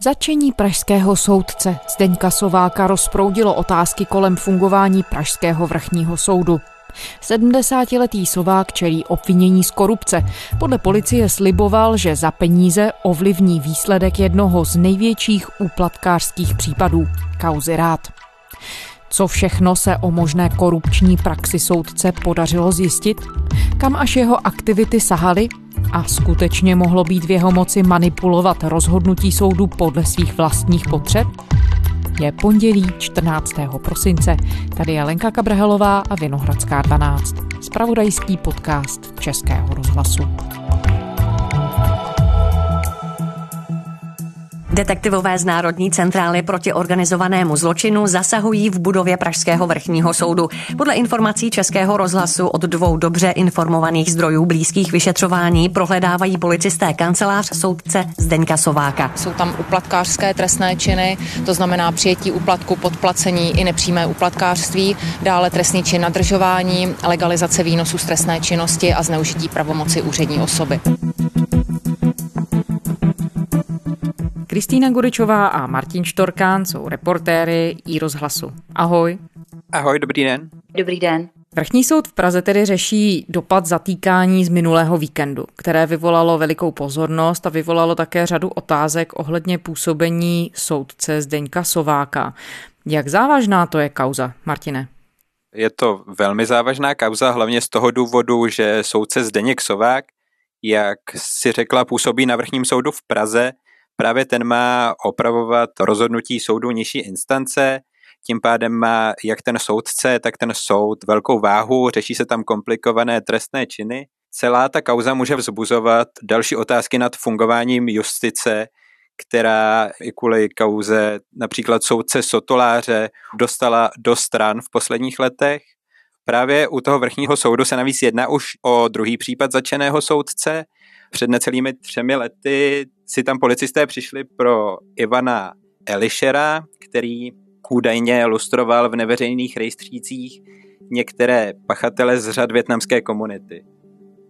Začení pražského soudce Zdeňka Sováka rozproudilo otázky kolem fungování Pražského vrchního soudu. 70-letý Sovák čelí obvinění z korupce. Podle policie sliboval, že za peníze ovlivní výsledek jednoho z největších úplatkářských případů kauzy rád. Co všechno se o možné korupční praxi soudce podařilo zjistit? Kam až jeho aktivity sahaly? A skutečně mohlo být v jeho moci manipulovat rozhodnutí soudu podle svých vlastních potřeb? Je pondělí 14. prosince. Tady je Lenka Kabrhelová a Vinohradská 12. Spravodajský podcast Českého rozhlasu. Detektivové z Národní centrály proti organizovanému zločinu zasahují v budově Pražského vrchního soudu. Podle informací Českého rozhlasu od dvou dobře informovaných zdrojů blízkých vyšetřování prohledávají policisté kancelář soudce Zdeňka Sováka. Jsou tam uplatkářské trestné činy, to znamená přijetí uplatku, podplacení i nepřímé uplatkářství, dále trestný čin nadržování, legalizace výnosu z trestné činnosti a zneužití pravomoci úřední osoby. Kristýna Guričová a Martin Štorkán jsou reportéry i rozhlasu. Ahoj. Ahoj, dobrý den. Dobrý den. Vrchní soud v Praze tedy řeší dopad zatýkání z minulého víkendu, které vyvolalo velikou pozornost a vyvolalo také řadu otázek ohledně působení soudce Zdeňka Sováka. Jak závažná to je kauza, Martine? Je to velmi závažná kauza, hlavně z toho důvodu, že soudce Zdeněk Sovák, jak si řekla, působí na vrchním soudu v Praze Právě ten má opravovat rozhodnutí soudu nižší instance, tím pádem má jak ten soudce, tak ten soud velkou váhu, řeší se tam komplikované trestné činy. Celá ta kauza může vzbuzovat další otázky nad fungováním justice, která i kvůli kauze například soudce Sotoláře dostala do stran v posledních letech. Právě u toho vrchního soudu se navíc jedná už o druhý případ začeného soudce. Před necelými třemi lety si tam policisté přišli pro Ivana Elišera, který údajně lustroval v neveřejných rejstřících některé pachatele z řad větnamské komunity.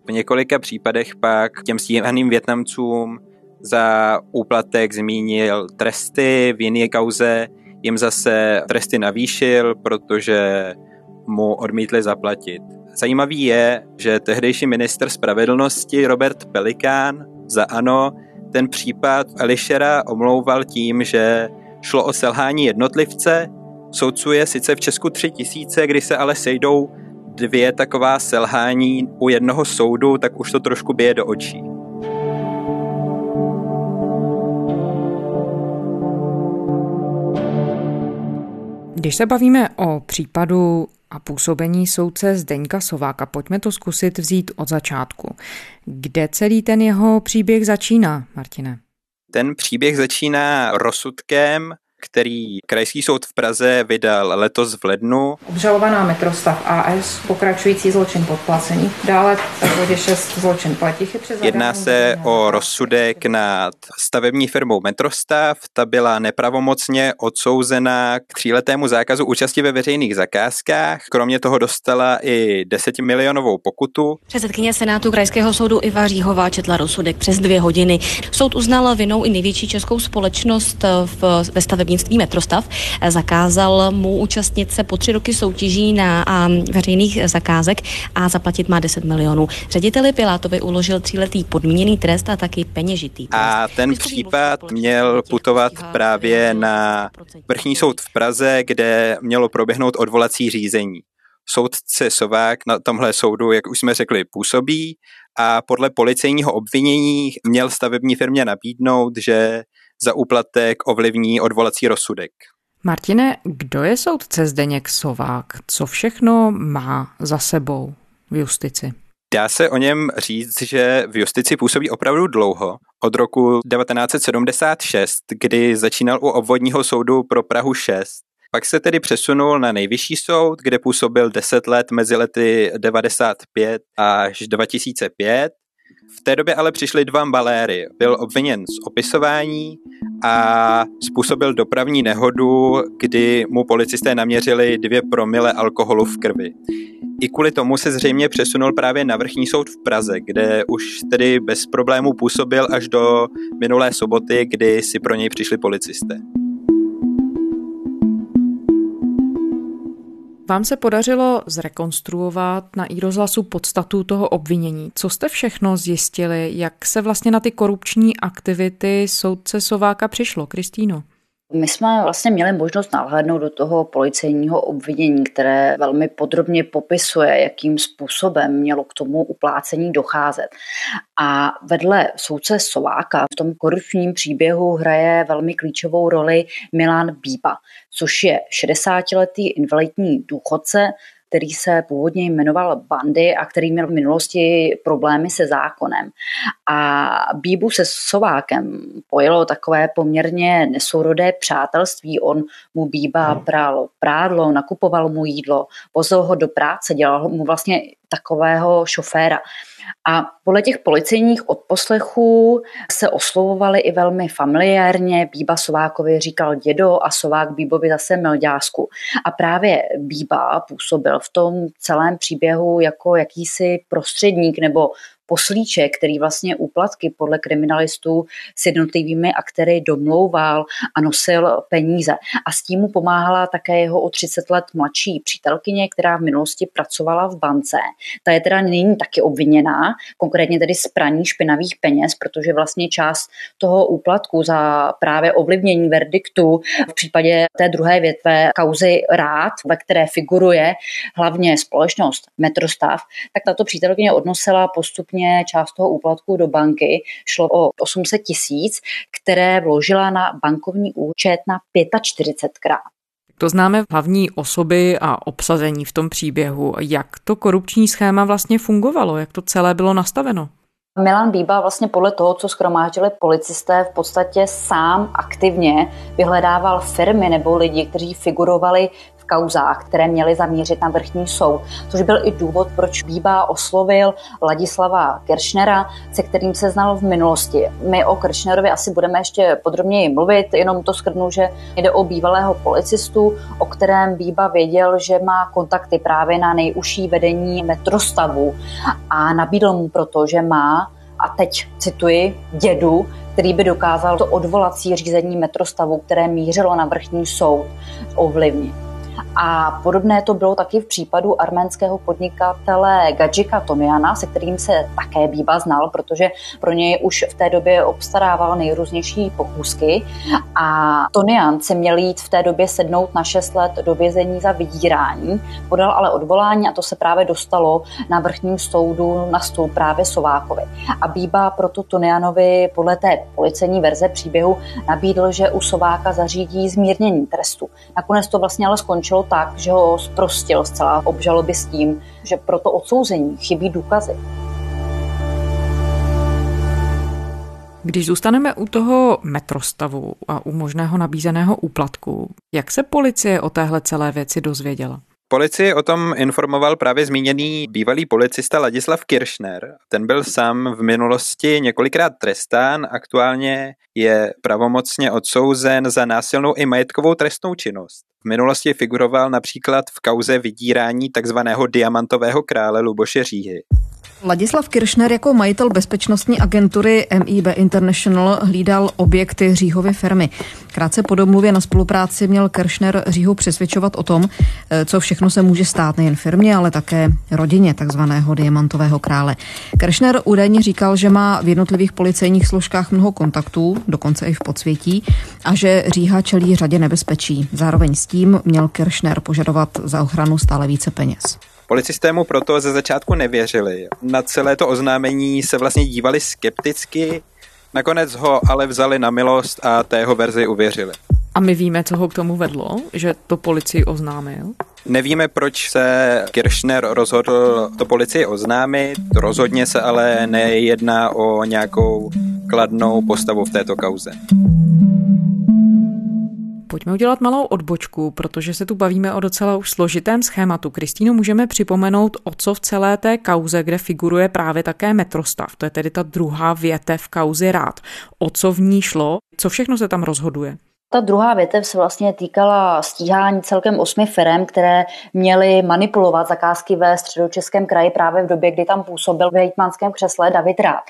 V několika případech pak těm stíhaným Větnamcům za úplatek zmínil tresty, v jiné kauze jim zase tresty navýšil, protože mu odmítli zaplatit. Zajímavý je, že tehdejší minister spravedlnosti Robert Pelikán za ANO ten případ Elišera omlouval tím, že šlo o selhání jednotlivce. Soudců je sice v Česku tři tisíce, když se ale sejdou dvě taková selhání u jednoho soudu, tak už to trošku bije do očí. Když se bavíme o případu a působení soudce Zdeňka Sováka. Pojďme to zkusit vzít od začátku. Kde celý ten jeho příběh začíná, Martine? Ten příběh začíná rozsudkem, který Krajský soud v Praze vydal letos v lednu. Obžalovaná metrostav AS, pokračující zločin podplacení, dále v bodě 6 zločin platichy přes Jedná se o rozsudek nad stavební firmou Metrostav. Ta byla nepravomocně odsouzená k tříletému zákazu účasti ve veřejných zakázkách. Kromě toho dostala i 10 milionovou pokutu. Předsedkyně Senátu Krajského soudu Iva Říhová četla rozsudek přes dvě hodiny. Soud uznal vinou i největší českou společnost v, ve stavební stavebnictví Metrostav zakázal mu účastnit se po tři roky soutěží na veřejných zakázek a zaplatit má 10 milionů. Řediteli Pilátovi uložil tříletý podmíněný trest a taky peněžitý trest. A ten případ měl putovat právě na vrchní soud v Praze, kde mělo proběhnout odvolací řízení. Soudce Sovák na tomhle soudu, jak už jsme řekli, působí a podle policejního obvinění měl stavební firmě nabídnout, že za úplatek ovlivní odvolací rozsudek. Martine, kdo je soudce Zdeněk Sovák? Co všechno má za sebou v justici? Dá se o něm říct, že v justici působí opravdu dlouho, od roku 1976, kdy začínal u obvodního soudu pro Prahu 6. Pak se tedy přesunul na nejvyšší soud, kde působil 10 let mezi lety 95 až 2005 v té době ale přišly dva baléry. Byl obviněn z opisování a způsobil dopravní nehodu, kdy mu policisté naměřili dvě promile alkoholu v krvi. I kvůli tomu se zřejmě přesunul právě na vrchní soud v Praze, kde už tedy bez problémů působil až do minulé soboty, kdy si pro něj přišli policisté. Vám se podařilo zrekonstruovat na rozhlasu podstatu toho obvinění. Co jste všechno zjistili? Jak se vlastně na ty korupční aktivity soudce Sováka přišlo, Kristýno? My jsme vlastně měli možnost nahlédnout do toho policejního obvinění, které velmi podrobně popisuje, jakým způsobem mělo k tomu uplácení docházet. A vedle soudce Sováka v tom korupčním příběhu hraje velmi klíčovou roli Milan Bíba, což je 60-letý invalidní důchodce, který se původně jmenoval Bandy a který měl v minulosti problémy se zákonem. A Bíbu se Sovákem pojelo takové poměrně nesourodé přátelství. On mu Bíba bral prádlo, nakupoval mu jídlo, vozil ho do práce, dělal mu vlastně takového šoféra. A podle těch policejních odposlechů se oslovovali i velmi familiárně. Bíba Sovákovi říkal dědo a Sovák Bíbovi zase melďásku. A právě Bíba působil v tom celém příběhu jako jakýsi prostředník nebo poslíček, který vlastně úplatky podle kriminalistů s jednotlivými aktéry domlouval a nosil peníze. A s tím mu pomáhala také jeho o 30 let mladší přítelkyně, která v minulosti pracovala v bance. Ta je teda nyní taky obviněná, konkrétně tedy z praní špinavých peněz, protože vlastně část toho úplatku za právě ovlivnění verdiktu v případě té druhé větve kauzy rád, ve které figuruje hlavně společnost Metrostav, tak tato přítelkyně odnosila postupně vlastně část toho úplatku do banky. Šlo o 800 tisíc, které vložila na bankovní účet na 45krát. To známe hlavní osoby a obsazení v tom příběhu. Jak to korupční schéma vlastně fungovalo? Jak to celé bylo nastaveno? Milan Bíba vlastně podle toho, co schromáždili policisté, v podstatě sám aktivně vyhledával firmy nebo lidi, kteří figurovali kauzách, které měly zamířit na vrchní soud, což byl i důvod, proč Bíba oslovil Ladislava Kiršnera, se kterým se znal v minulosti. My o Kiršnerovi asi budeme ještě podrobněji mluvit, jenom to skrnu, že jde o bývalého policistu, o kterém Bíba věděl, že má kontakty právě na nejužší vedení metrostavu a nabídl mu proto, že má a teď cituji, dědu, který by dokázal to odvolací řízení metrostavu, které mířilo na vrchní soud, ovlivnit. A podobné to bylo taky v případu arménského podnikatele Gadžika Tomiana, se kterým se také Bíba znal, protože pro něj už v té době obstarával nejrůznější pokusky. A Tonian se měl jít v té době sednout na 6 let do vězení za vydírání, podal ale odvolání a to se právě dostalo na vrchním soudu na stůl právě Sovákovi. A Bíba proto Tonianovi podle té policejní verze příběhu nabídl, že u Sováka zařídí zmírnění trestu. Nakonec to vlastně ale skončilo tak, že ho zprostil zcela obžaloby s tím, že pro to odsouzení chybí důkazy. Když zůstaneme u toho metrostavu a u možného nabízeného úplatku, jak se policie o téhle celé věci dozvěděla? Policii o tom informoval právě zmíněný bývalý policista Ladislav Kiršner. Ten byl sám v minulosti několikrát trestán, aktuálně je pravomocně odsouzen za násilnou i majetkovou trestnou činnost. V minulosti figuroval například v kauze vydírání takzvaného diamantového krále Luboše Říhy. Ladislav Kiršner jako majitel bezpečnostní agentury MIB International hlídal objekty Říhovy firmy. Krátce po domluvě na spolupráci měl Kiršner Říhu přesvědčovat o tom, eh, co všechno se může stát nejen firmě, ale také rodině takzvaného diamantového krále. Kiršner údajně říkal, že má v jednotlivých policejních složkách mnoho kontaktů, dokonce i v podsvětí, a že Říha čelí řadě nebezpečí. Zároveň s tím měl Kiršner požadovat za ochranu stále více peněz. Policisté mu proto ze začátku nevěřili. Na celé to oznámení se vlastně dívali skepticky, nakonec ho ale vzali na milost a té jeho verzi uvěřili. A my víme, co ho k tomu vedlo, že to policii oznámil? Nevíme, proč se Kirchner rozhodl to policii oznámit, rozhodně se ale nejedná o nějakou kladnou postavu v této kauze. Pojďme udělat malou odbočku, protože se tu bavíme o docela už složitém schématu. Kristýno, můžeme připomenout, o co v celé té kauze, kde figuruje právě také metrostav. To je tedy ta druhá větev kauzy rád. O co v ní šlo, co všechno se tam rozhoduje? Ta druhá větev se vlastně týkala stíhání celkem osmi firm, které měly manipulovat zakázky ve středočeském kraji právě v době, kdy tam působil v hejtmanském křesle David Rád.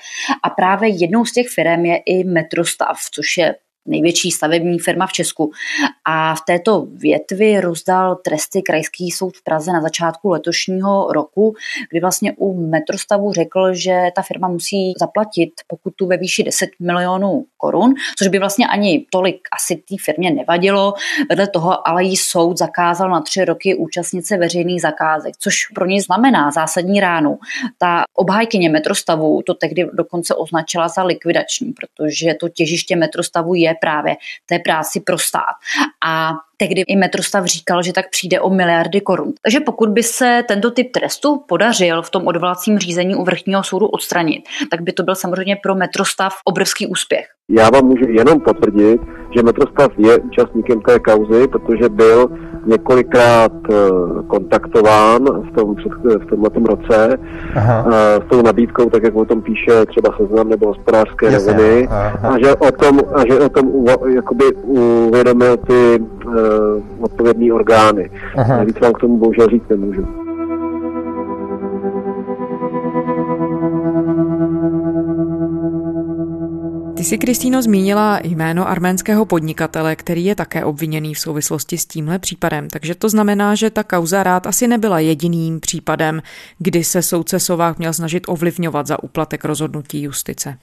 A právě jednou z těch firm je i Metrostav, což je největší stavební firma v Česku. A v této větvi rozdal tresty Krajský soud v Praze na začátku letošního roku, kdy vlastně u metrostavu řekl, že ta firma musí zaplatit pokutu ve výši 10 milionů korun, což by vlastně ani tolik asi té firmě nevadilo. Vedle toho ale jí soud zakázal na tři roky účastnice veřejných zakázek, což pro ní znamená zásadní ránu. Ta obhájkyně metrostavu to tehdy dokonce označila za likvidační, protože to těžiště metrostavu je právě té práci pro stát. A tehdy i metrostav říkal, že tak přijde o miliardy korun. Takže pokud by se tento typ trestu podařil v tom odvolacím řízení u vrchního soudu odstranit, tak by to byl samozřejmě pro metrostav obrovský úspěch. Já vám můžu jenom potvrdit, že metrostav je účastníkem té kauzy, protože byl několikrát eh, kontaktován v, tom, v tomhle roce aha. Eh, s tou nabídkou, tak jak o tom píše třeba Seznam nebo hospodářské noviny, a že o tom, a že o tom jakoby uvědomil ty uh, odpovědní orgány. Aha. Víc vám k tomu bohužel říct nemůžu. Ty jsi, Kristýno, zmínila jméno arménského podnikatele, který je také obviněný v souvislosti s tímhle případem. Takže to znamená, že ta kauza rád asi nebyla jediným případem, kdy se soudce Sovák měl snažit ovlivňovat za úplatek rozhodnutí justice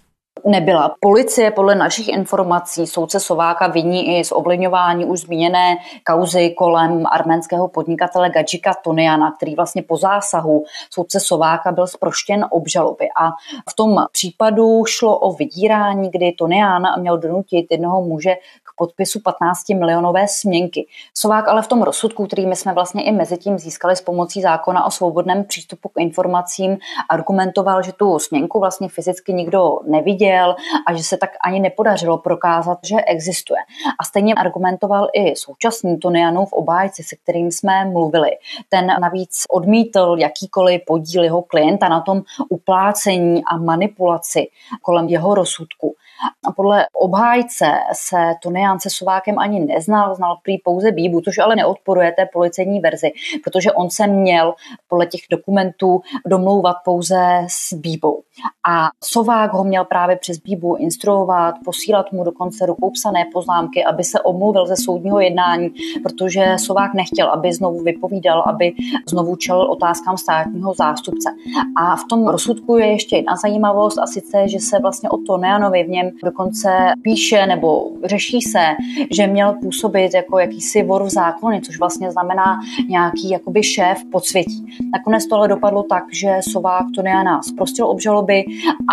nebyla. Policie podle našich informací soudce Sováka viní i z ovlivňování už zmíněné kauzy kolem arménského podnikatele Gadžika Toniana, který vlastně po zásahu soudce Sováka byl zproštěn obžaloby. A v tom případu šlo o vydírání, kdy Tonian měl donutit jednoho muže podpisu 15 milionové směnky. Sovák ale v tom rozsudku, který my jsme vlastně i mezi tím získali s pomocí zákona o svobodném přístupu k informacím, argumentoval, že tu směnku vlastně fyzicky nikdo neviděl, a že se tak ani nepodařilo prokázat, že existuje. A stejně argumentoval i současný Tonianův obájci, se kterým jsme mluvili. Ten navíc odmítl jakýkoliv podíl jeho klienta na tom uplácení a manipulaci kolem jeho rozsudku. Podle obhájce se Tonian se Sovákem ani neznal, znal prý pouze Bíbu, což ale neodporuje té policejní verzi, protože on se měl podle těch dokumentů domlouvat pouze s Bíbou. A Sovák ho měl právě přes Bíbu instruovat, posílat mu dokonce rukou psané poznámky, aby se omluvil ze soudního jednání, protože Sovák nechtěl, aby znovu vypovídal, aby znovu čelil otázkám státního zástupce. A v tom rozsudku je ještě jedna zajímavost a sice, že se vlastně o to Neanovi v něm dokonce píše nebo řeší se, že měl působit jako jakýsi vor v zákoně, což vlastně znamená nějaký jakoby šéf podsvětí. Nakonec to ale dopadlo tak, že Sovák Toniana zprostil obžaloby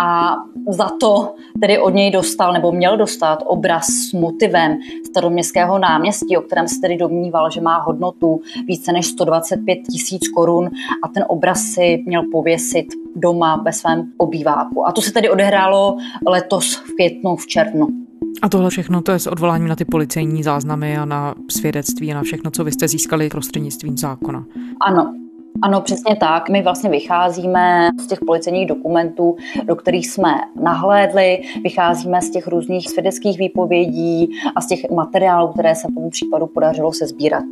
a za to tedy od něj dostal nebo měl dostat obraz s motivem staroměstského náměstí, o kterém se tedy domníval, že má hodnotu více než 125 tisíc korun a ten obraz si měl pověsit doma ve svém obýváku. A to se tedy odehrálo letos v květnu, v červnu. A tohle všechno to je s odvoláním na ty policejní záznamy a na svědectví a na všechno, co vy jste získali prostřednictvím zákona. Ano, ano, přesně tak. My vlastně vycházíme z těch policejních dokumentů, do kterých jsme nahlédli, vycházíme z těch různých svědeckých výpovědí a z těch materiálů, které se tomu případu podařilo se sbírat.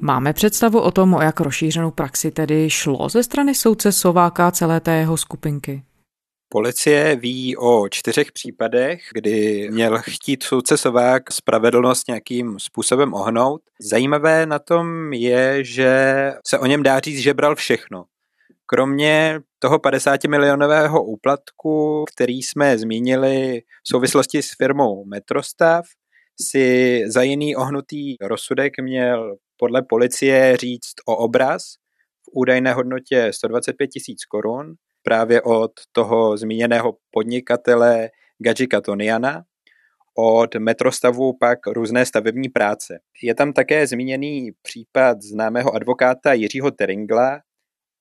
Máme představu o tom, o jak rozšířenou praxi tedy šlo ze strany soudce Sováka celé té jeho skupinky? Policie ví o čtyřech případech, kdy měl chtít soudce Sovák spravedlnost nějakým způsobem ohnout. Zajímavé na tom je, že se o něm dá říct, že bral všechno. Kromě toho 50 milionového úplatku, který jsme zmínili v souvislosti s firmou Metrostav, si za jiný ohnutý rozsudek měl podle policie říct o obraz v údajné hodnotě 125 tisíc korun právě od toho zmíněného podnikatele Gadžika Toniana, od metrostavu pak různé stavební práce. Je tam také zmíněný případ známého advokáta Jiřího Teringla,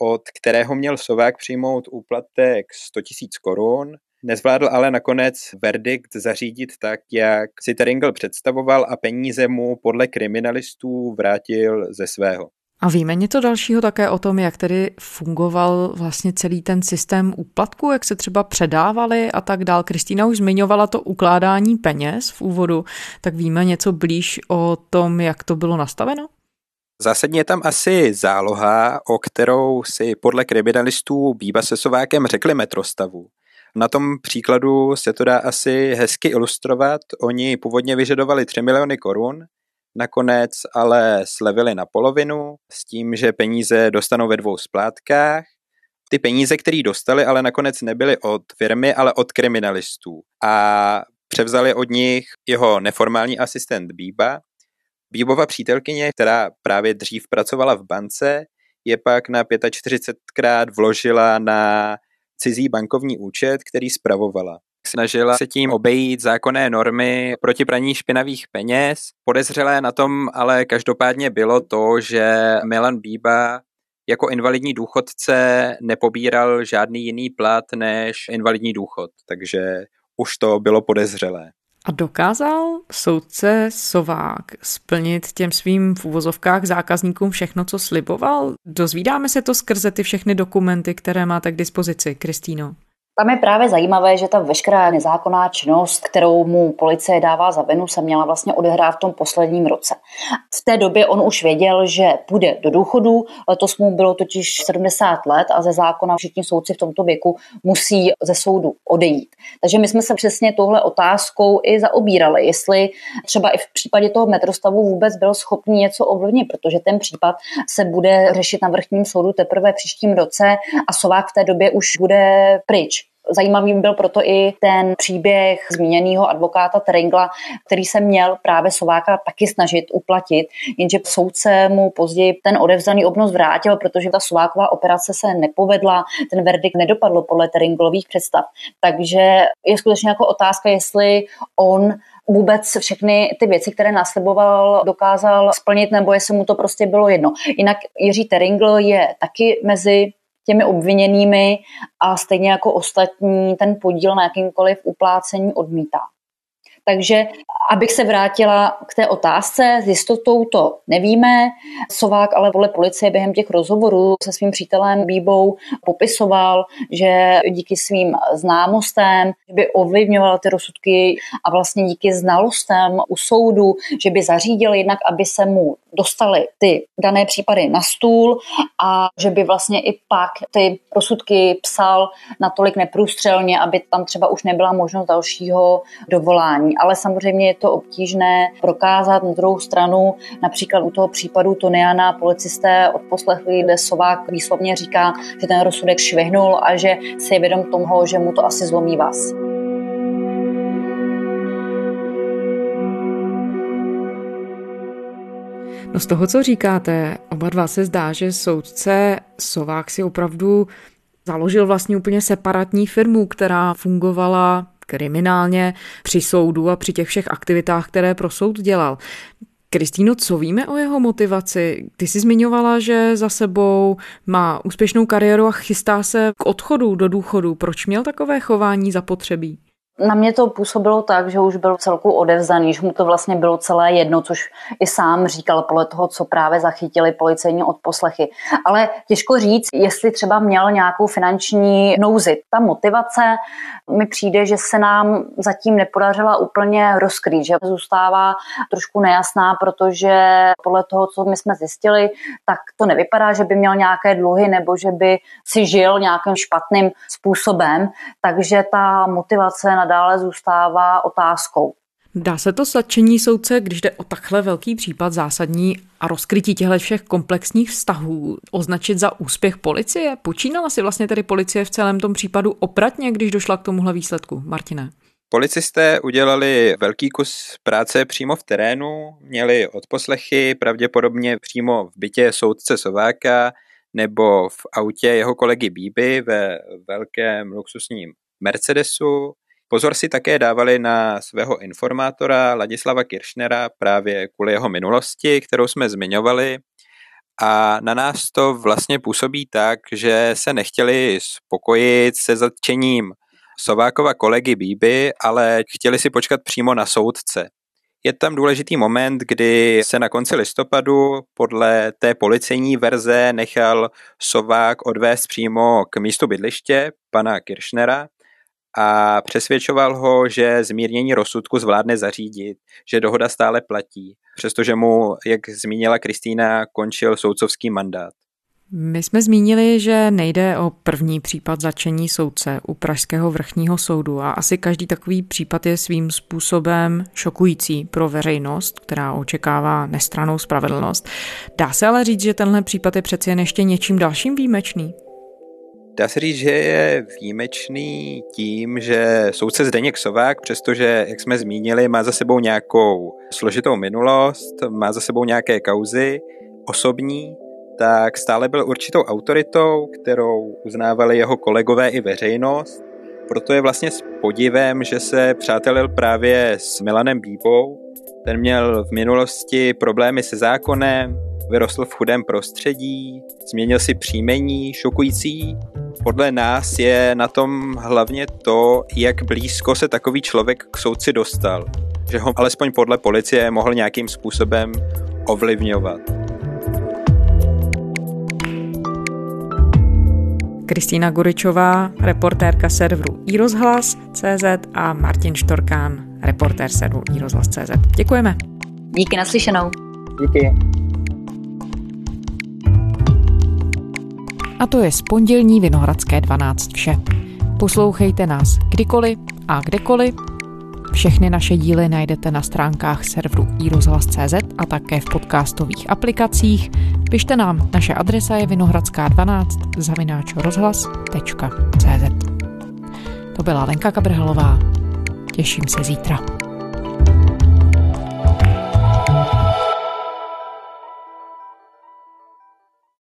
od kterého měl Sovák přijmout úplatek 100 000 korun Nezvládl ale nakonec verdikt zařídit tak, jak si Teringl představoval a peníze mu podle kriminalistů vrátil ze svého. A víme něco dalšího také o tom, jak tedy fungoval vlastně celý ten systém úplatku, jak se třeba předávali a tak dál. Kristýna už zmiňovala to ukládání peněz v úvodu, tak víme něco blíž o tom, jak to bylo nastaveno? Zásadně je tam asi záloha, o kterou si podle kriminalistů Bíba se Sovákem řekli metrostavu. Na tom příkladu se to dá asi hezky ilustrovat. Oni původně vyžadovali 3 miliony korun, nakonec ale slevili na polovinu s tím, že peníze dostanou ve dvou splátkách. Ty peníze, které dostali, ale nakonec nebyly od firmy, ale od kriminalistů. A převzali od nich jeho neformální asistent Bíba. Bíbova přítelkyně, která právě dřív pracovala v bance, je pak na 45krát vložila na cizí bankovní účet, který spravovala. Snažila se tím obejít zákonné normy proti praní špinavých peněz. Podezřelé na tom ale každopádně bylo to, že Milan Bíba jako invalidní důchodce nepobíral žádný jiný plat než invalidní důchod, takže už to bylo podezřelé. A dokázal soudce Sovák splnit těm svým v úvozovkách zákazníkům všechno, co sliboval? Dozvídáme se to skrze ty všechny dokumenty, které máte k dispozici, Kristýno. Tam je právě zajímavé, že ta veškerá nezákonná činnost, kterou mu policie dává za vinu, se měla vlastně odehrát v tom posledním roce. V té době on už věděl, že půjde do důchodu, letos mu bylo totiž 70 let a ze zákona všichni soudci v tomto věku musí ze soudu odejít. Takže my jsme se přesně tohle otázkou i zaobírali, jestli třeba i v případě toho metrostavu vůbec byl schopný něco ovlivnit, protože ten případ se bude řešit na vrchním soudu teprve příštím roce a Sovák v té době už bude pryč. Zajímavý byl proto i ten příběh zmíněného advokáta Tringla, který se měl právě Sováka taky snažit uplatit, jenže soudce mu později ten odevzdaný obnos vrátil, protože ta Sováková operace se nepovedla, ten verdikt nedopadl podle Teringlových představ. Takže je skutečně jako otázka, jestli on vůbec všechny ty věci, které nasliboval, dokázal splnit, nebo jestli mu to prostě bylo jedno. Jinak Jiří Teringl je taky mezi těmi obviněnými a stejně jako ostatní ten podíl na jakýmkoliv uplácení odmítá. Takže abych se vrátila k té otázce, s jistotou to nevíme. Sovák ale vole policie během těch rozhovorů se svým přítelem Bíbou popisoval, že díky svým známostem by ovlivňoval ty rozsudky a vlastně díky znalostem u soudu, že by zařídil jednak, aby se mu dostali ty dané případy na stůl a že by vlastně i pak ty rozsudky psal natolik neprůstřelně, aby tam třeba už nebyla možnost dalšího dovolání. Ale samozřejmě je to obtížné prokázat. Na druhou stranu, například u toho případu Toniana policisté odposlechli, kde Sovák výslovně říká, že ten rozsudek švihnul a že si je vědom toho, že mu to asi zlomí vás. No z toho, co říkáte, oba dva se zdá, že soudce Sovák si opravdu založil vlastně úplně separatní firmu, která fungovala kriminálně při soudu a při těch všech aktivitách, které pro soud dělal. Kristýno, co víme o jeho motivaci? Ty jsi zmiňovala, že za sebou má úspěšnou kariéru a chystá se k odchodu do důchodu. Proč měl takové chování zapotřebí? Na mě to působilo tak, že už byl celku odevzdaný, že mu to vlastně bylo celé jedno, což i sám říkal podle toho, co právě zachytili policejní odposlechy. Ale těžko říct, jestli třeba měl nějakou finanční nouzi. Ta motivace mi přijde, že se nám zatím nepodařila úplně rozkrýt, že zůstává trošku nejasná, protože podle toho, co my jsme zjistili, tak to nevypadá, že by měl nějaké dluhy nebo že by si žil nějakým špatným způsobem, takže ta motivace nadále zůstává otázkou. Dá se to satčení soudce, když jde o takhle velký případ zásadní a rozkrytí těchto všech komplexních vztahů, označit za úspěch policie? Počínala si vlastně tedy policie v celém tom případu opratně, když došla k tomuhle výsledku? Martine. Policisté udělali velký kus práce přímo v terénu, měli odposlechy pravděpodobně přímo v bytě soudce Sováka nebo v autě jeho kolegy Bíby ve velkém luxusním Mercedesu. Pozor si také dávali na svého informátora Ladislava Kiršnera právě kvůli jeho minulosti, kterou jsme zmiňovali. A na nás to vlastně působí tak, že se nechtěli spokojit se zatčením Sovákova kolegy Bíby, ale chtěli si počkat přímo na soudce. Je tam důležitý moment, kdy se na konci listopadu podle té policejní verze nechal Sovák odvést přímo k místu bydliště pana Kiršnera a přesvědčoval ho, že zmírnění rozsudku zvládne zařídit, že dohoda stále platí, přestože mu, jak zmínila Kristýna, končil soudcovský mandát. My jsme zmínili, že nejde o první případ začení soudce u Pražského vrchního soudu a asi každý takový případ je svým způsobem šokující pro veřejnost, která očekává nestranou spravedlnost. Dá se ale říct, že tenhle případ je přeci jen ještě něčím dalším výjimečný? Dá se říct, že je výjimečný tím, že soudce Zdeněk Sovák, přestože, jak jsme zmínili, má za sebou nějakou složitou minulost, má za sebou nějaké kauzy osobní, tak stále byl určitou autoritou, kterou uznávali jeho kolegové i veřejnost. Proto je vlastně s podivem, že se přátelil právě s Milanem Bíbou. Ten měl v minulosti problémy se zákonem, vyrostl v chudém prostředí, změnil si příjmení, šokující. Podle nás je na tom hlavně to, jak blízko se takový člověk k soudci dostal. Že ho alespoň podle policie mohl nějakým způsobem ovlivňovat. Kristýna Guričová, reportérka serveru iRozhlas.cz a Martin Štorkán, reportér serveru iRozhlas.cz. Děkujeme. Díky naslyšenou. Díky. A to je z pondělní Vinohradské 12 vše. Poslouchejte nás kdykoliv a kdekoliv všechny naše díly najdete na stránkách serveru iRozhlas.cz a také v podcastových aplikacích. Pište nám, naše adresa je vinohradská12 zavináč rozhlas.cz To byla Lenka Kabrhelová. Těším se zítra.